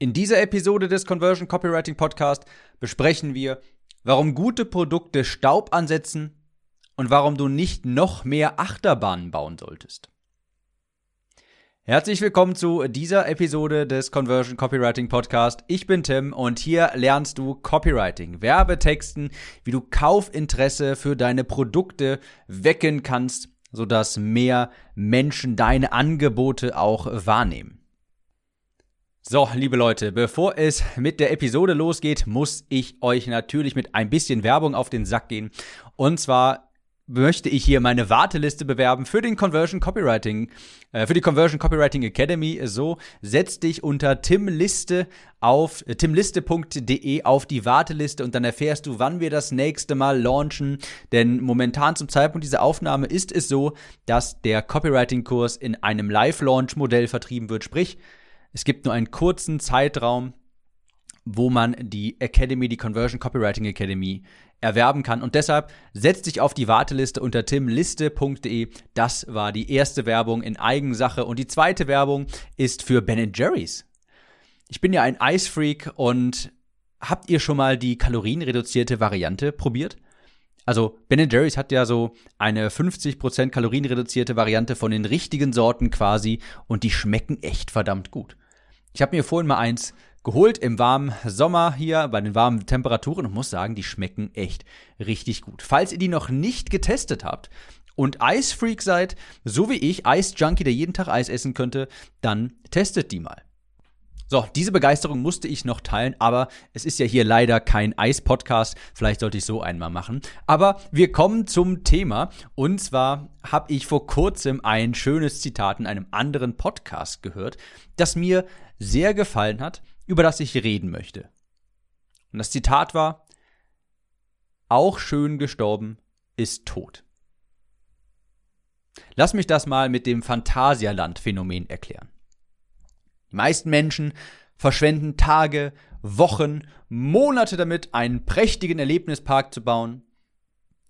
In dieser Episode des Conversion Copywriting Podcast besprechen wir, warum gute Produkte Staub ansetzen und warum du nicht noch mehr Achterbahnen bauen solltest. Herzlich willkommen zu dieser Episode des Conversion Copywriting Podcast. Ich bin Tim und hier lernst du Copywriting, Werbetexten, wie du Kaufinteresse für deine Produkte wecken kannst, sodass mehr Menschen deine Angebote auch wahrnehmen. So, liebe Leute, bevor es mit der Episode losgeht, muss ich euch natürlich mit ein bisschen Werbung auf den Sack gehen. Und zwar möchte ich hier meine Warteliste bewerben für den Conversion Copywriting, äh, für die Conversion Copywriting Academy. So setz dich unter timliste auf äh, timliste.de auf die Warteliste und dann erfährst du, wann wir das nächste Mal launchen. Denn momentan zum Zeitpunkt dieser Aufnahme ist es so, dass der Copywriting-Kurs in einem Live-Launch-Modell vertrieben wird. Sprich, es gibt nur einen kurzen Zeitraum, wo man die Academy, die Conversion Copywriting Academy, erwerben kann. Und deshalb setzt dich auf die Warteliste unter timliste.de. Das war die erste Werbung in Eigensache. Und die zweite Werbung ist für Ben Jerry's. Ich bin ja ein Eisfreak und habt ihr schon mal die kalorienreduzierte Variante probiert? Also Ben Jerry's hat ja so eine 50% kalorienreduzierte Variante von den richtigen Sorten quasi und die schmecken echt verdammt gut. Ich habe mir vorhin mal eins geholt im warmen Sommer hier bei den warmen Temperaturen und muss sagen, die schmecken echt richtig gut. Falls ihr die noch nicht getestet habt und Eisfreak seid, so wie ich, Eisjunkie, der jeden Tag Eis essen könnte, dann testet die mal. So, diese Begeisterung musste ich noch teilen, aber es ist ja hier leider kein Eis-Podcast. Vielleicht sollte ich so einmal machen. Aber wir kommen zum Thema. Und zwar habe ich vor kurzem ein schönes Zitat in einem anderen Podcast gehört, das mir sehr gefallen hat, über das ich reden möchte. Und das Zitat war, auch schön gestorben ist tot. Lass mich das mal mit dem Phantasialand-Phänomen erklären. Die meisten Menschen verschwenden Tage, Wochen, Monate damit, einen prächtigen Erlebnispark zu bauen,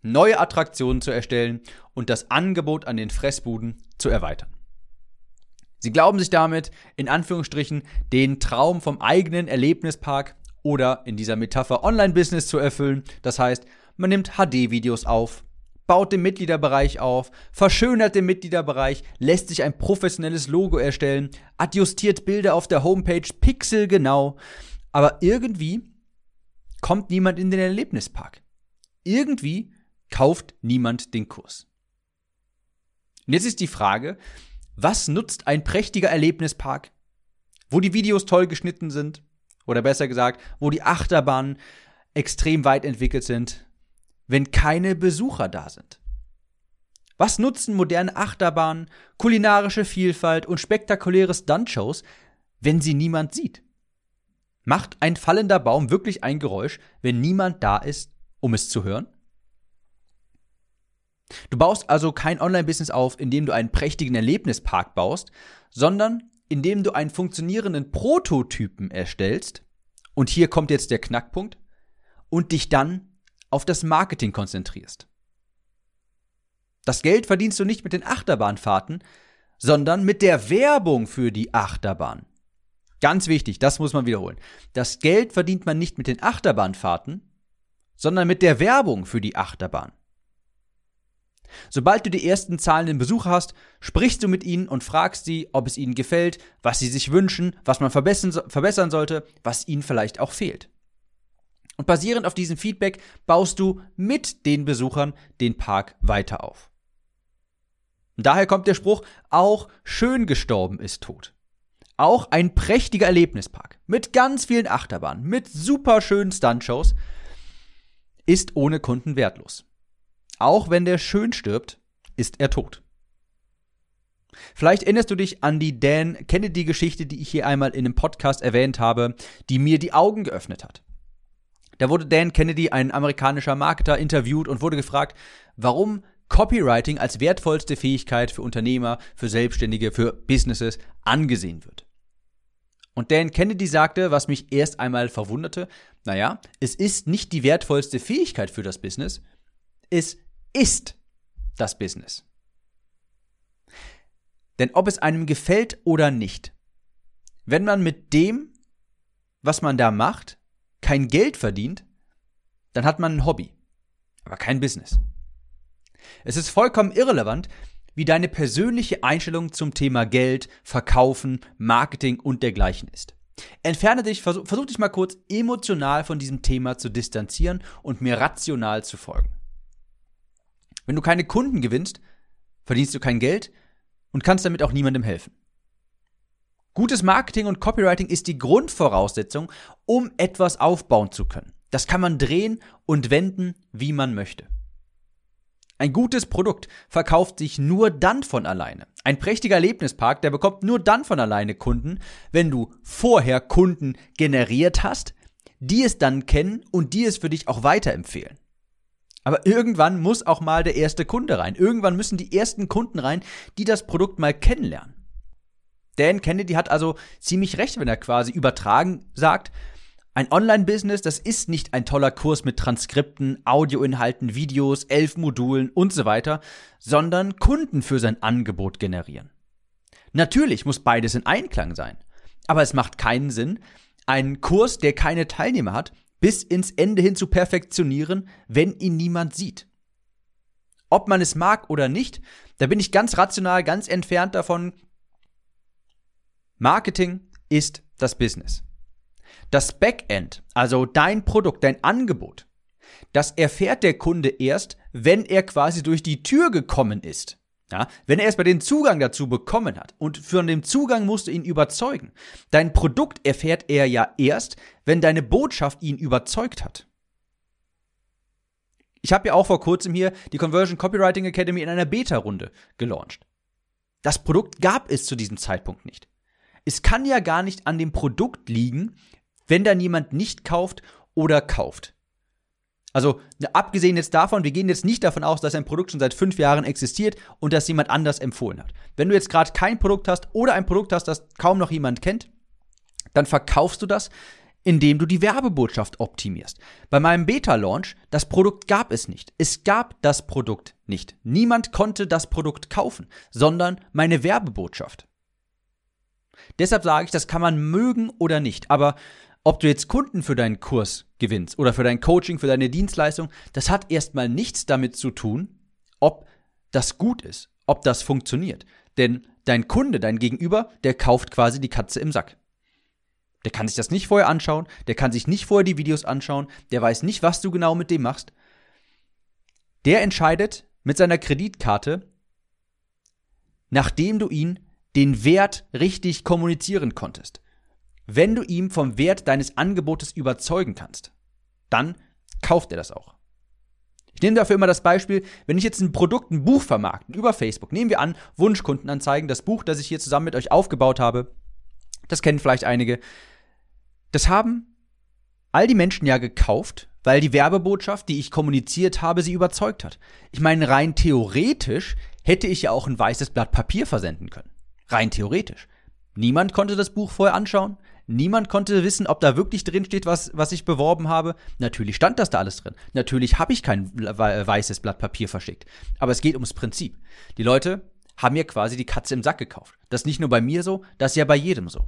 neue Attraktionen zu erstellen und das Angebot an den Fressbuden zu erweitern. Sie glauben sich damit, in Anführungsstrichen, den Traum vom eigenen Erlebnispark oder in dieser Metapher Online-Business zu erfüllen. Das heißt, man nimmt HD-Videos auf, baut den Mitgliederbereich auf, verschönert den Mitgliederbereich, lässt sich ein professionelles Logo erstellen, adjustiert Bilder auf der Homepage pixelgenau, aber irgendwie kommt niemand in den Erlebnispark. Irgendwie kauft niemand den Kurs. Und jetzt ist die Frage, was nutzt ein prächtiger Erlebnispark, wo die Videos toll geschnitten sind, oder besser gesagt, wo die Achterbahnen extrem weit entwickelt sind, wenn keine Besucher da sind? Was nutzen moderne Achterbahnen, kulinarische Vielfalt und spektakuläre Stuntshows, wenn sie niemand sieht? Macht ein fallender Baum wirklich ein Geräusch, wenn niemand da ist, um es zu hören? Du baust also kein Online-Business auf, indem du einen prächtigen Erlebnispark baust, sondern indem du einen funktionierenden Prototypen erstellst, und hier kommt jetzt der Knackpunkt, und dich dann auf das Marketing konzentrierst. Das Geld verdienst du nicht mit den Achterbahnfahrten, sondern mit der Werbung für die Achterbahn. Ganz wichtig, das muss man wiederholen. Das Geld verdient man nicht mit den Achterbahnfahrten, sondern mit der Werbung für die Achterbahn. Sobald du die ersten zahlenden Besucher hast, sprichst du mit ihnen und fragst sie, ob es ihnen gefällt, was sie sich wünschen, was man verbessern, verbessern sollte, was ihnen vielleicht auch fehlt. Und basierend auf diesem Feedback baust du mit den Besuchern den Park weiter auf. Daher kommt der Spruch, auch schön gestorben ist tot. Auch ein prächtiger Erlebnispark mit ganz vielen Achterbahnen, mit super schönen Stuntshows ist ohne Kunden wertlos. Auch wenn der schön stirbt, ist er tot. Vielleicht erinnerst du dich an die Dan Kennedy-Geschichte, die ich hier einmal in einem Podcast erwähnt habe, die mir die Augen geöffnet hat. Da wurde Dan Kennedy, ein amerikanischer Marketer, interviewt und wurde gefragt, warum Copywriting als wertvollste Fähigkeit für Unternehmer, für Selbstständige, für Businesses angesehen wird. Und Dan Kennedy sagte, was mich erst einmal verwunderte, naja, es ist nicht die wertvollste Fähigkeit für das Business, es ist das Business. Denn ob es einem gefällt oder nicht, wenn man mit dem, was man da macht, kein Geld verdient, dann hat man ein Hobby, aber kein Business. Es ist vollkommen irrelevant, wie deine persönliche Einstellung zum Thema Geld, Verkaufen, Marketing und dergleichen ist. Entferne dich, versuch, versuch dich mal kurz emotional von diesem Thema zu distanzieren und mir rational zu folgen. Wenn du keine Kunden gewinnst, verdienst du kein Geld und kannst damit auch niemandem helfen. Gutes Marketing und Copywriting ist die Grundvoraussetzung, um etwas aufbauen zu können. Das kann man drehen und wenden, wie man möchte. Ein gutes Produkt verkauft sich nur dann von alleine. Ein prächtiger Erlebnispark, der bekommt nur dann von alleine Kunden, wenn du vorher Kunden generiert hast, die es dann kennen und die es für dich auch weiterempfehlen. Aber irgendwann muss auch mal der erste Kunde rein. Irgendwann müssen die ersten Kunden rein, die das Produkt mal kennenlernen. Dan Kennedy hat also ziemlich recht, wenn er quasi übertragen sagt, ein Online-Business, das ist nicht ein toller Kurs mit Transkripten, Audioinhalten, Videos, elf Modulen und so weiter, sondern Kunden für sein Angebot generieren. Natürlich muss beides in Einklang sein, aber es macht keinen Sinn, einen Kurs, der keine Teilnehmer hat, bis ins Ende hin zu perfektionieren, wenn ihn niemand sieht. Ob man es mag oder nicht, da bin ich ganz rational, ganz entfernt davon, Marketing ist das Business. Das Backend, also dein Produkt, dein Angebot, das erfährt der Kunde erst, wenn er quasi durch die Tür gekommen ist. Ja, wenn er erstmal den Zugang dazu bekommen hat. Und für den Zugang musst du ihn überzeugen. Dein Produkt erfährt er ja erst, wenn deine Botschaft ihn überzeugt hat. Ich habe ja auch vor kurzem hier die Conversion Copywriting Academy in einer Beta-Runde gelauncht. Das Produkt gab es zu diesem Zeitpunkt nicht es kann ja gar nicht an dem Produkt liegen, wenn dann jemand nicht kauft oder kauft. Also abgesehen jetzt davon, wir gehen jetzt nicht davon aus, dass ein Produkt schon seit fünf Jahren existiert und das jemand anders empfohlen hat. Wenn du jetzt gerade kein Produkt hast oder ein Produkt hast, das kaum noch jemand kennt, dann verkaufst du das, indem du die Werbebotschaft optimierst. Bei meinem Beta-Launch, das Produkt gab es nicht. Es gab das Produkt nicht. Niemand konnte das Produkt kaufen, sondern meine Werbebotschaft. Deshalb sage ich, das kann man mögen oder nicht. Aber ob du jetzt Kunden für deinen Kurs gewinnst oder für dein Coaching, für deine Dienstleistung, das hat erstmal nichts damit zu tun, ob das gut ist, ob das funktioniert. Denn dein Kunde, dein Gegenüber, der kauft quasi die Katze im Sack. Der kann sich das nicht vorher anschauen, der kann sich nicht vorher die Videos anschauen, der weiß nicht, was du genau mit dem machst. Der entscheidet mit seiner Kreditkarte, nachdem du ihn den Wert richtig kommunizieren konntest. Wenn du ihm vom Wert deines Angebotes überzeugen kannst, dann kauft er das auch. Ich nehme dafür immer das Beispiel, wenn ich jetzt ein Produkt, ein Buch vermarkten über Facebook, nehmen wir an, Wunschkundenanzeigen, das Buch, das ich hier zusammen mit euch aufgebaut habe, das kennen vielleicht einige, das haben all die Menschen ja gekauft, weil die Werbebotschaft, die ich kommuniziert habe, sie überzeugt hat. Ich meine, rein theoretisch hätte ich ja auch ein weißes Blatt Papier versenden können. Rein theoretisch. Niemand konnte das Buch vorher anschauen. Niemand konnte wissen, ob da wirklich drin steht, was, was ich beworben habe. Natürlich stand das da alles drin. Natürlich habe ich kein weißes Blatt Papier verschickt. Aber es geht ums Prinzip. Die Leute haben mir quasi die Katze im Sack gekauft. Das ist nicht nur bei mir so, das ist ja bei jedem so.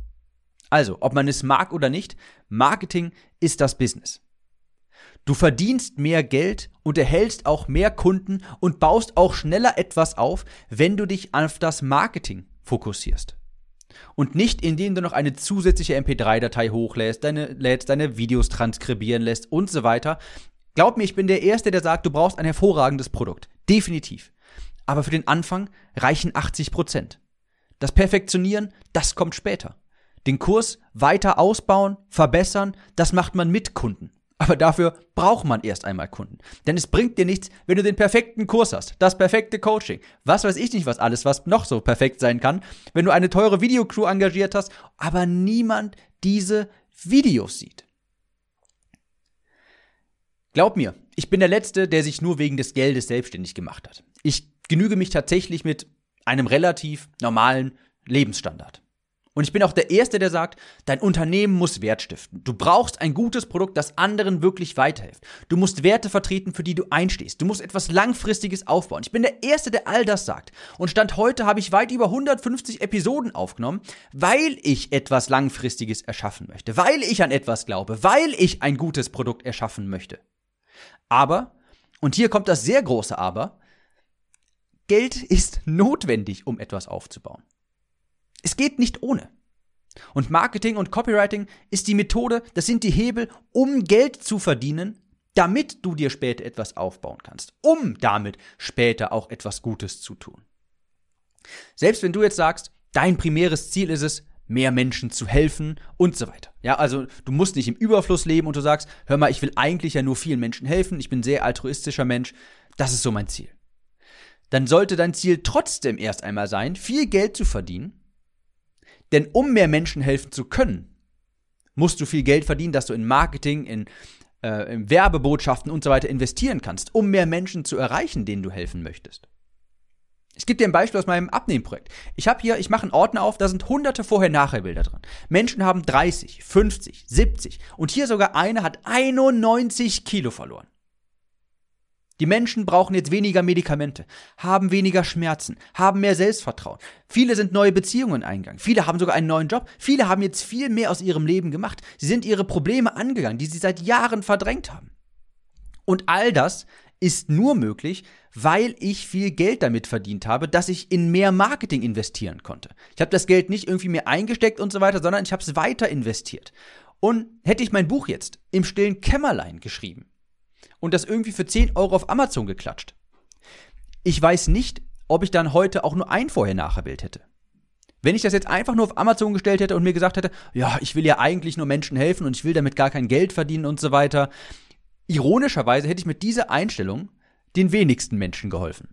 Also, ob man es mag oder nicht, Marketing ist das Business. Du verdienst mehr Geld und erhältst auch mehr Kunden und baust auch schneller etwas auf, wenn du dich auf das Marketing fokussierst. Und nicht, indem du noch eine zusätzliche MP3-Datei hochlädst, deine, lädst, deine Videos transkribieren lässt und so weiter. Glaub mir, ich bin der Erste, der sagt, du brauchst ein hervorragendes Produkt. Definitiv. Aber für den Anfang reichen 80 Prozent. Das Perfektionieren, das kommt später. Den Kurs weiter ausbauen, verbessern, das macht man mit Kunden. Aber dafür braucht man erst einmal Kunden. Denn es bringt dir nichts, wenn du den perfekten Kurs hast, das perfekte Coaching, was weiß ich nicht, was alles, was noch so perfekt sein kann, wenn du eine teure Videocrew engagiert hast, aber niemand diese Videos sieht. Glaub mir, ich bin der Letzte, der sich nur wegen des Geldes selbstständig gemacht hat. Ich genüge mich tatsächlich mit einem relativ normalen Lebensstandard. Und ich bin auch der Erste, der sagt, dein Unternehmen muss Wert stiften. Du brauchst ein gutes Produkt, das anderen wirklich weiterhilft. Du musst Werte vertreten, für die du einstehst. Du musst etwas Langfristiges aufbauen. Ich bin der Erste, der all das sagt. Und Stand heute habe ich weit über 150 Episoden aufgenommen, weil ich etwas Langfristiges erschaffen möchte, weil ich an etwas glaube, weil ich ein gutes Produkt erschaffen möchte. Aber, und hier kommt das sehr große Aber, Geld ist notwendig, um etwas aufzubauen. Es geht nicht ohne. Und Marketing und Copywriting ist die Methode, das sind die Hebel, um Geld zu verdienen, damit du dir später etwas aufbauen kannst, um damit später auch etwas Gutes zu tun. Selbst wenn du jetzt sagst, dein primäres Ziel ist es, mehr Menschen zu helfen und so weiter. Ja, also du musst nicht im Überfluss leben und du sagst, hör mal, ich will eigentlich ja nur vielen Menschen helfen, ich bin ein sehr altruistischer Mensch, das ist so mein Ziel. Dann sollte dein Ziel trotzdem erst einmal sein, viel Geld zu verdienen, denn um mehr Menschen helfen zu können, musst du viel Geld verdienen, dass du in Marketing, in, äh, in Werbebotschaften und so weiter investieren kannst, um mehr Menschen zu erreichen, denen du helfen möchtest. Ich gebe dir ein Beispiel aus meinem Abnehmprojekt. Ich habe hier, ich mache einen Ordner auf, da sind hunderte Vorher-Nachher-Bilder drin. Menschen haben 30, 50, 70 und hier sogar eine hat 91 Kilo verloren. Die Menschen brauchen jetzt weniger Medikamente, haben weniger Schmerzen, haben mehr Selbstvertrauen. Viele sind neue Beziehungen eingegangen. Viele haben sogar einen neuen Job. Viele haben jetzt viel mehr aus ihrem Leben gemacht. Sie sind ihre Probleme angegangen, die sie seit Jahren verdrängt haben. Und all das ist nur möglich, weil ich viel Geld damit verdient habe, dass ich in mehr Marketing investieren konnte. Ich habe das Geld nicht irgendwie mehr eingesteckt und so weiter, sondern ich habe es weiter investiert. Und hätte ich mein Buch jetzt im stillen Kämmerlein geschrieben, und das irgendwie für 10 Euro auf Amazon geklatscht. Ich weiß nicht, ob ich dann heute auch nur ein Vorher-Nachher-Bild hätte. Wenn ich das jetzt einfach nur auf Amazon gestellt hätte und mir gesagt hätte, ja, ich will ja eigentlich nur Menschen helfen und ich will damit gar kein Geld verdienen und so weiter, ironischerweise hätte ich mit dieser Einstellung den wenigsten Menschen geholfen.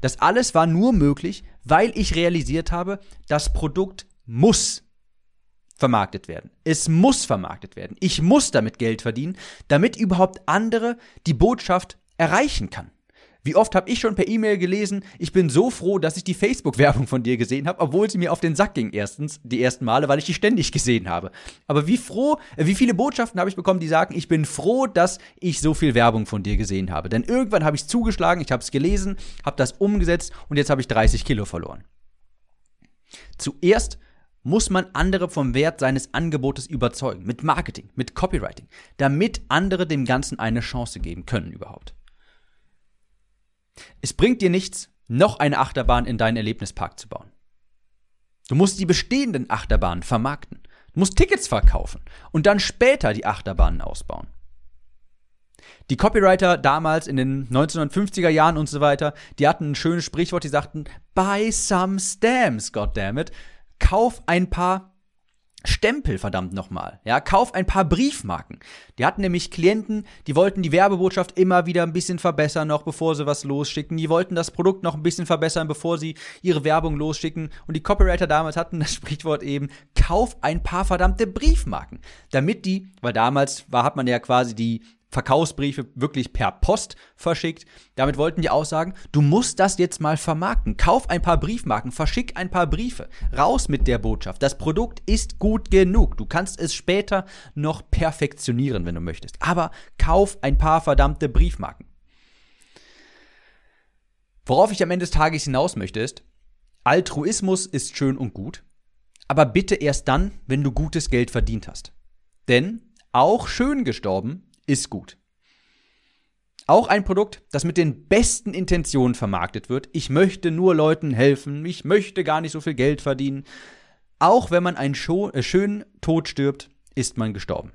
Das alles war nur möglich, weil ich realisiert habe, das Produkt muss vermarktet werden. Es muss vermarktet werden. Ich muss damit Geld verdienen, damit überhaupt andere die Botschaft erreichen kann. Wie oft habe ich schon per E-Mail gelesen, ich bin so froh, dass ich die Facebook-Werbung von dir gesehen habe, obwohl sie mir auf den Sack ging erstens, die ersten Male, weil ich die ständig gesehen habe. Aber wie froh, äh, wie viele Botschaften habe ich bekommen, die sagen, ich bin froh, dass ich so viel Werbung von dir gesehen habe. Denn irgendwann habe ich zugeschlagen, ich habe es gelesen, habe das umgesetzt und jetzt habe ich 30 Kilo verloren. Zuerst muss man andere vom Wert seines Angebotes überzeugen, mit Marketing, mit Copywriting, damit andere dem Ganzen eine Chance geben können überhaupt. Es bringt dir nichts, noch eine Achterbahn in deinen Erlebnispark zu bauen. Du musst die bestehenden Achterbahnen vermarkten. Du musst Tickets verkaufen und dann später die Achterbahnen ausbauen. Die Copywriter damals in den 1950er Jahren und so weiter, die hatten ein schönes Sprichwort, die sagten, buy some stamps, goddammit kauf ein paar Stempel, verdammt nochmal. Ja, kauf ein paar Briefmarken. Die hatten nämlich Klienten, die wollten die Werbebotschaft immer wieder ein bisschen verbessern, noch bevor sie was losschicken. Die wollten das Produkt noch ein bisschen verbessern, bevor sie ihre Werbung losschicken. Und die Copywriter damals hatten das Sprichwort eben, kauf ein paar verdammte Briefmarken. Damit die, weil damals war, hat man ja quasi die Verkaufsbriefe wirklich per Post verschickt. Damit wollten die aussagen, du musst das jetzt mal vermarkten. Kauf ein paar Briefmarken, verschick ein paar Briefe. Raus mit der Botschaft. Das Produkt ist gut genug. Du kannst es später noch perfektionieren, wenn du möchtest. Aber kauf ein paar verdammte Briefmarken. Worauf ich am Ende des Tages hinaus möchte ist, Altruismus ist schön und gut, aber bitte erst dann, wenn du gutes Geld verdient hast. Denn auch schön gestorben ist gut. Auch ein Produkt, das mit den besten Intentionen vermarktet wird. Ich möchte nur Leuten helfen, ich möchte gar nicht so viel Geld verdienen. Auch wenn man einen äh, schönen Tod stirbt, ist man gestorben.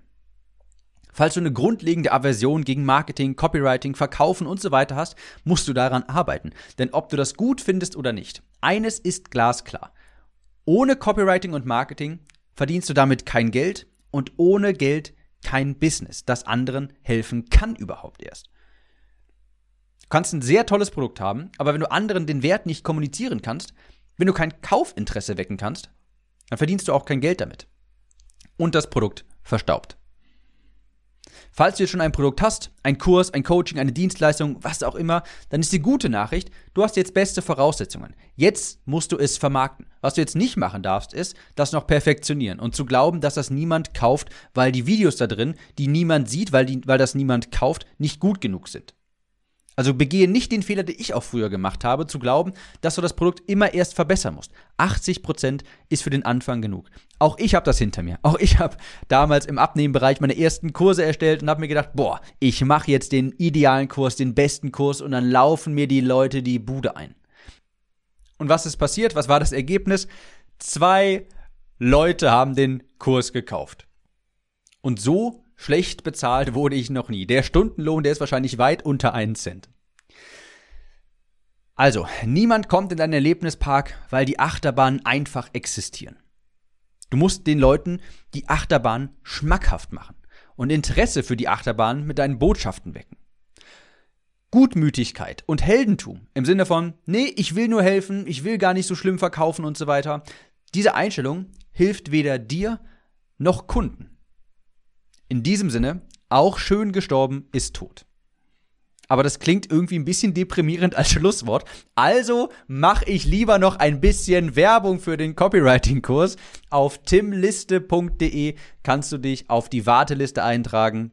Falls du eine grundlegende Aversion gegen Marketing, Copywriting, Verkaufen und so weiter hast, musst du daran arbeiten. Denn ob du das gut findest oder nicht, eines ist glasklar. Ohne Copywriting und Marketing verdienst du damit kein Geld und ohne Geld kein Business, das anderen helfen kann überhaupt erst. Du kannst ein sehr tolles Produkt haben, aber wenn du anderen den Wert nicht kommunizieren kannst, wenn du kein Kaufinteresse wecken kannst, dann verdienst du auch kein Geld damit. Und das Produkt verstaubt. Falls du jetzt schon ein Produkt hast, ein Kurs, ein Coaching, eine Dienstleistung, was auch immer, dann ist die gute Nachricht, du hast jetzt beste Voraussetzungen. Jetzt musst du es vermarkten. Was du jetzt nicht machen darfst, ist, das noch perfektionieren und zu glauben, dass das niemand kauft, weil die Videos da drin, die niemand sieht, weil, die, weil das niemand kauft, nicht gut genug sind. Also begehe nicht den Fehler, den ich auch früher gemacht habe, zu glauben, dass du das Produkt immer erst verbessern musst. 80% ist für den Anfang genug. Auch ich habe das hinter mir. Auch ich habe damals im Abnehmenbereich meine ersten Kurse erstellt und habe mir gedacht, boah, ich mache jetzt den idealen Kurs, den besten Kurs und dann laufen mir die Leute die Bude ein. Und was ist passiert? Was war das Ergebnis? Zwei Leute haben den Kurs gekauft. Und so Schlecht bezahlt wurde ich noch nie. Der Stundenlohn, der ist wahrscheinlich weit unter einen Cent. Also, niemand kommt in deinen Erlebnispark, weil die Achterbahnen einfach existieren. Du musst den Leuten die Achterbahn schmackhaft machen und Interesse für die Achterbahn mit deinen Botschaften wecken. Gutmütigkeit und Heldentum im Sinne von, nee, ich will nur helfen, ich will gar nicht so schlimm verkaufen und so weiter. Diese Einstellung hilft weder dir noch Kunden. In diesem Sinne, auch schön gestorben ist tot. Aber das klingt irgendwie ein bisschen deprimierend als Schlusswort. Also mache ich lieber noch ein bisschen Werbung für den Copywriting-Kurs. Auf timliste.de kannst du dich auf die Warteliste eintragen,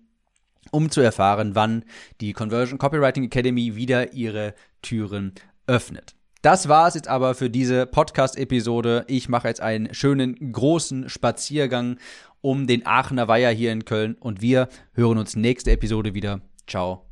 um zu erfahren, wann die Conversion Copywriting Academy wieder ihre Türen öffnet. Das war es jetzt aber für diese Podcast-Episode. Ich mache jetzt einen schönen großen Spaziergang um den Aachener Weiher hier in Köln und wir hören uns nächste Episode wieder. Ciao